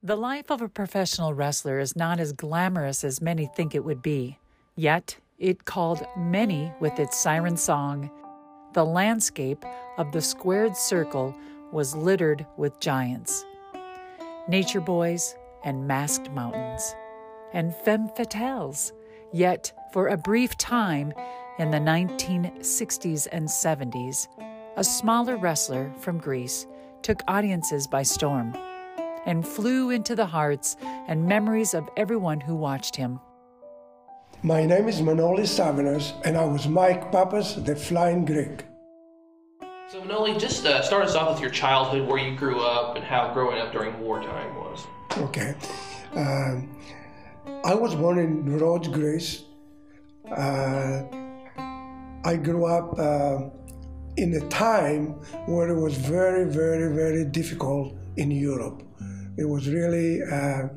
The life of a professional wrestler is not as glamorous as many think it would be. Yet, it called many with its siren song. The landscape of the squared circle was littered with giants nature boys and masked mountains, and femme fatales. Yet, for a brief time in the 1960s and 70s, a smaller wrestler from Greece took audiences by storm and flew into the hearts and memories of everyone who watched him. My name is Manolis Savanos, and I was Mike Pappas, the Flying Greek. So, Manoli, just uh, start us off with your childhood, where you grew up, and how growing up during wartime was. Okay. Um, I was born in Rhodes, Greece. Uh, I grew up uh, in a time where it was very, very, very difficult in Europe. It was really uh,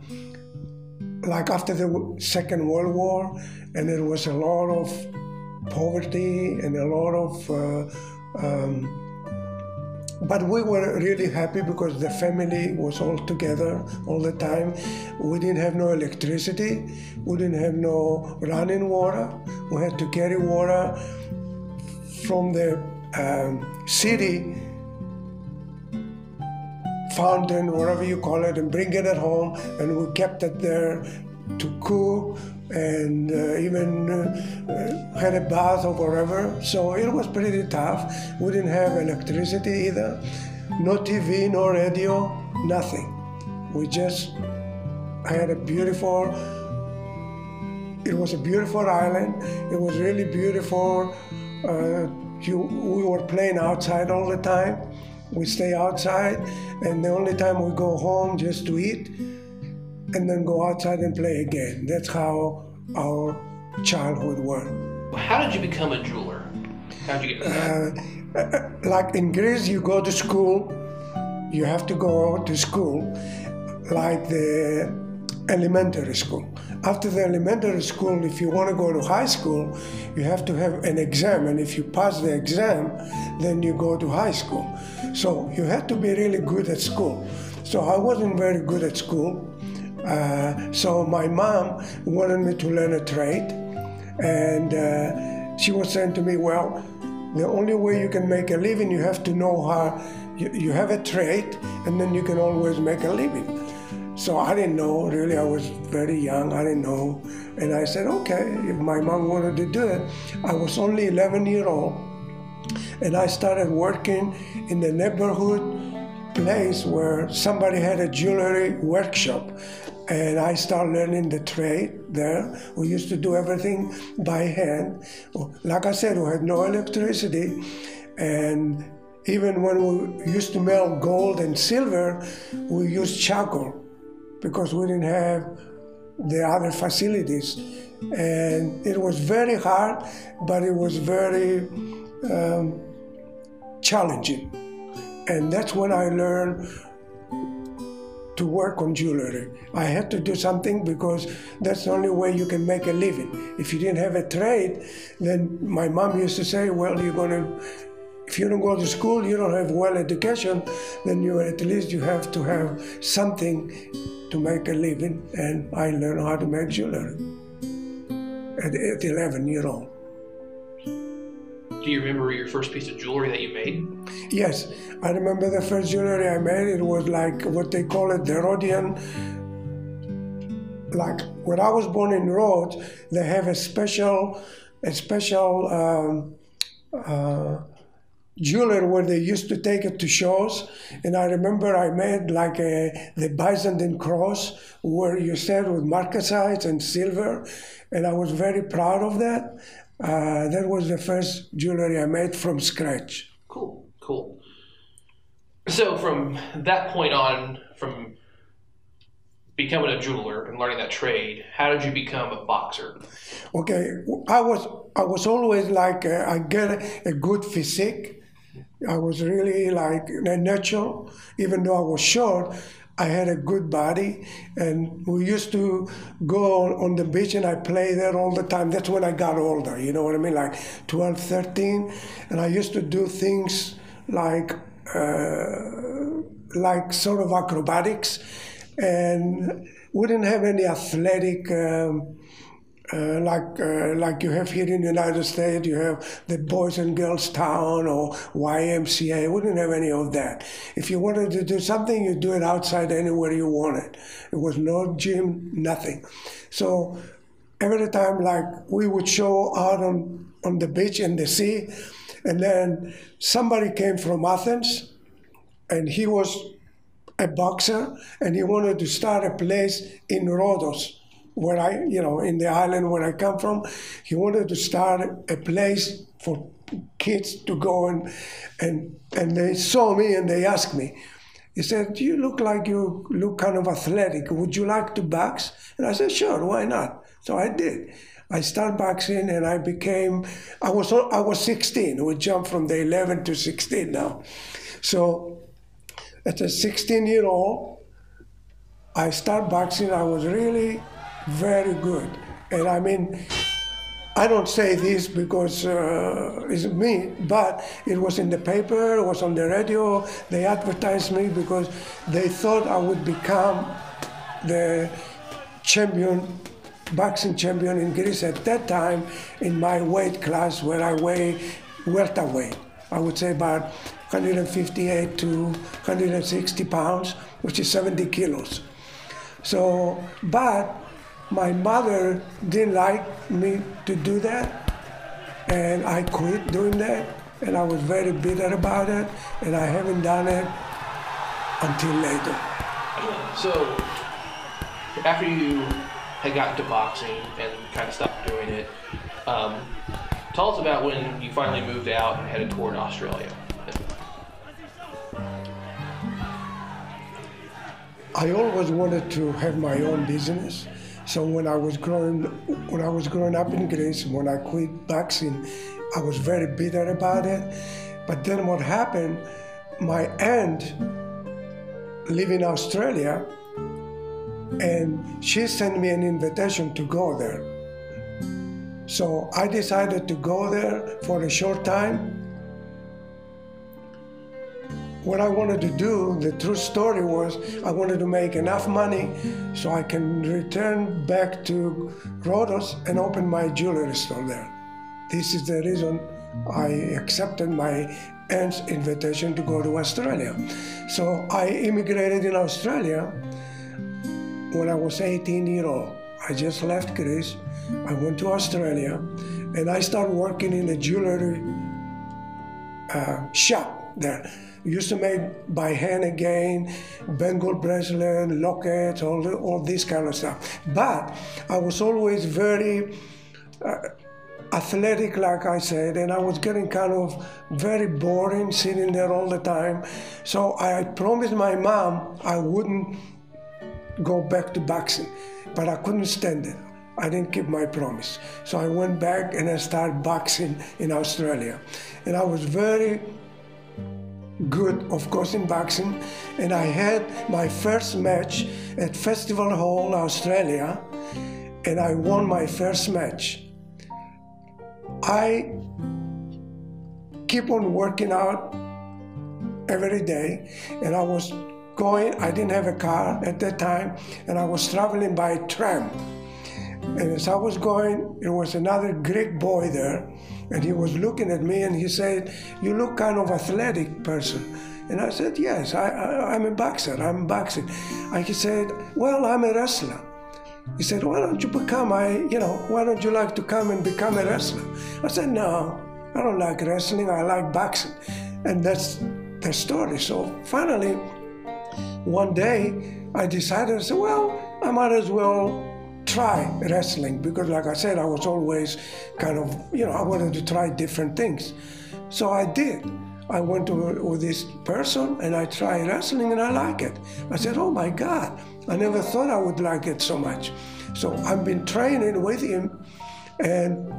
like after the Second World War, and there was a lot of poverty and a lot of. Uh, um, but we were really happy because the family was all together all the time. We didn't have no electricity, we didn't have no running water. We had to carry water from the um, city fountain, whatever you call it, and bring it at home. And we kept it there to cool and uh, even uh, had a bath or whatever. So it was pretty tough. We didn't have electricity either, no TV, no radio, nothing. We just had a beautiful. It was a beautiful island. It was really beautiful. Uh, you, we were playing outside all the time. We stay outside, and the only time we go home just to eat, and then go outside and play again. That's how our childhood was. How did you become a jeweler? How did you get? Uh, like in Greece, you go to school. You have to go to school, like the elementary school. After the elementary school, if you want to go to high school, you have to have an exam, and if you pass the exam, then you go to high school. So you had to be really good at school. So I wasn't very good at school. Uh, so my mom wanted me to learn a trade, and uh, she was saying to me, "Well, the only way you can make a living, you have to know how. You, you have a trade, and then you can always make a living." So I didn't know really. I was very young. I didn't know, and I said, "Okay, if my mom wanted to do it." I was only 11 year old, and I started working in the neighborhood place where somebody had a jewelry workshop and I started learning the trade there. We used to do everything by hand. Like I said, we had no electricity, and even when we used to melt gold and silver, we used charcoal because we didn't have the other facilities. And it was very hard, but it was very um, challenging. And that's when I learned to work on jewelry. I had to do something because that's the only way you can make a living. If you didn't have a trade, then my mom used to say, well, you're going to, if you don't go to school, you don't have well education, then you at least you have to have something to make a living. And I learned how to make jewelry at, at 11 year old. Do you remember your first piece of jewelry that you made? Yes, I remember the first jewelry I made. It was like what they call it, the Rhodian. Like when I was born in Rhodes, they have a special, a special um, uh, jeweler where they used to take it to shows. And I remember I made like a, the Byzantine cross where you said with marcasites and silver. And I was very proud of that. Uh, that was the first jewelry I made from scratch. Cool, cool. So from that point on, from becoming a jeweler and learning that trade, how did you become a boxer? Okay, I was I was always like uh, I get a good physique. I was really like natural, even though I was short. I had a good body, and we used to go on the beach and I play there all the time. That's when I got older, you know what I mean? Like 12, 13. And I used to do things like, uh, like sort of acrobatics. and we didn't have any athletic. Um, uh, like uh, like you have here in the United States, you have the Boys and Girls Town or YMCA. We didn't have any of that. If you wanted to do something, you do it outside anywhere you wanted. It was no gym, nothing. So every time, like we would show out on on the beach in the sea, and then somebody came from Athens, and he was a boxer, and he wanted to start a place in Rhodos where I, you know, in the island where I come from, he wanted to start a place for kids to go and and and they saw me and they asked me. He said, "You look like you look kind of athletic. Would you like to box?" And I said, "Sure, why not?" So I did. I started boxing and I became. I was I was 16. We jumped from the 11 to 16 now. So, as a 16 year old, I started boxing. I was really very good. And I mean, I don't say this because uh, it's me, but it was in the paper, it was on the radio. They advertised me because they thought I would become the champion, boxing champion in Greece at that time in my weight class where I weigh welterweight. I would say about 158 to 160 pounds, which is 70 kilos. So, but my mother didn't like me to do that, and I quit doing that, and I was very bitter about it, and I haven't done it until later. So, after you had gotten to boxing and kind of stopped doing it, um, tell us about when you finally moved out and headed toward Australia. I always wanted to have my own business. So when I was growing, when I was growing up in Greece, when I quit boxing, I was very bitter about it. But then what happened? My aunt live in Australia, and she sent me an invitation to go there. So I decided to go there for a short time what I wanted to do, the true story was I wanted to make enough money so I can return back to Rhodos and open my jewelry store there. This is the reason I accepted my aunt's invitation to go to Australia. So I immigrated in Australia when I was 18 years old. I just left Greece. I went to Australia and I started working in a jewelry uh, shop there used to make by hand again, Bengal bracelet, locket, all, the, all this kind of stuff. But I was always very uh, athletic, like I said, and I was getting kind of very boring sitting there all the time. So I promised my mom I wouldn't go back to boxing, but I couldn't stand it. I didn't keep my promise. So I went back and I started boxing in Australia. And I was very good, of course, in boxing. And I had my first match at Festival Hall, Australia, and I won my first match. I keep on working out every day, and I was going, I didn't have a car at that time, and I was traveling by tram. And as I was going, there was another Greek boy there, and he was looking at me and he said, You look kind of athletic person. And I said, Yes, I, am a boxer, I'm boxing. And he said, Well, I'm a wrestler. He said, Why don't you become, I, you know, why don't you like to come and become a wrestler? I said, No, I don't like wrestling, I like boxing. And that's the story. So finally, one day, I decided, I said, Well, I might as well try wrestling because, like I said, I was always kind of, you know, I wanted to try different things. So I did. I went to with this person and I tried wrestling and I like it. I said, oh my God, I never thought I would like it so much. So I've been training with him and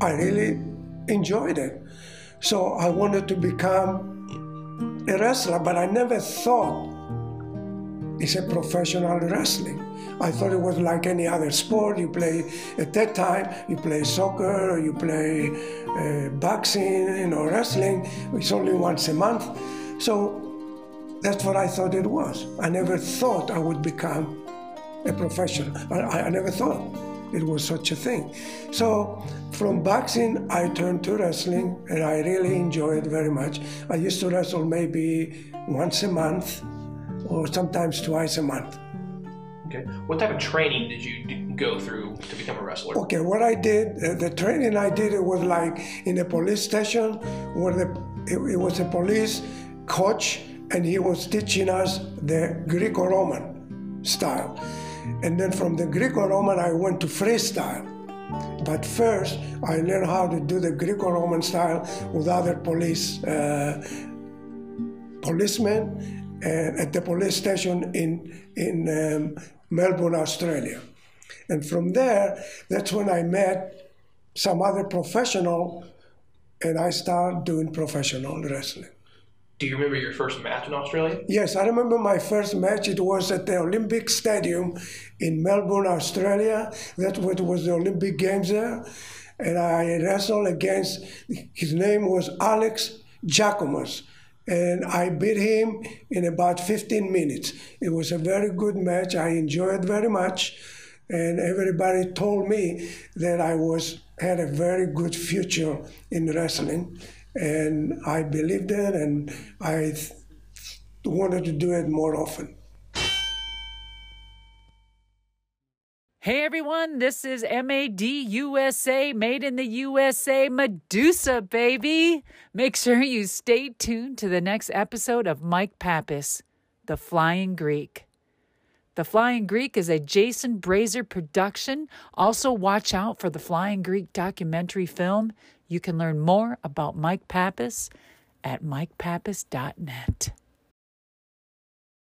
I really enjoyed it. So I wanted to become a wrestler, but I never thought it's a professional wrestling. I thought it was like any other sport. You play at that time. You play soccer. You play uh, boxing. You know, wrestling. It's only once a month. So that's what I thought it was. I never thought I would become a professional. I, I never thought it was such a thing. So from boxing, I turned to wrestling, and I really enjoy it very much. I used to wrestle maybe once a month, or sometimes twice a month. Okay. What type of training did you go through to become a wrestler? Okay, what I did, uh, the training I did, it was like in a police station where the, it, it was a police coach and he was teaching us the Greco-Roman style. And then from the Greco-Roman, I went to freestyle. But first, I learned how to do the Greco-Roman style with other police uh, policemen at the police station in in um, Melbourne, Australia. And from there, that's when I met some other professional, and I started doing professional wrestling. Do you remember your first match in Australia? Yes, I remember my first match. It was at the Olympic Stadium in Melbourne, Australia. That was the Olympic Games there. And I wrestled against, his name was Alex Giacomus. And I beat him in about 15 minutes. It was a very good match. I enjoyed very much. And everybody told me that I was had a very good future in wrestling and I believed it, and I th- wanted to do it more often. Hey everyone, this is Madusa, made in the USA, Madusa, baby. Make sure you stay tuned to the next episode of Mike Pappas, The Flying Greek. The Flying Greek is a Jason Brasier production. Also, watch out for the Flying Greek documentary film. You can learn more about Mike Pappas at mikepappas.net.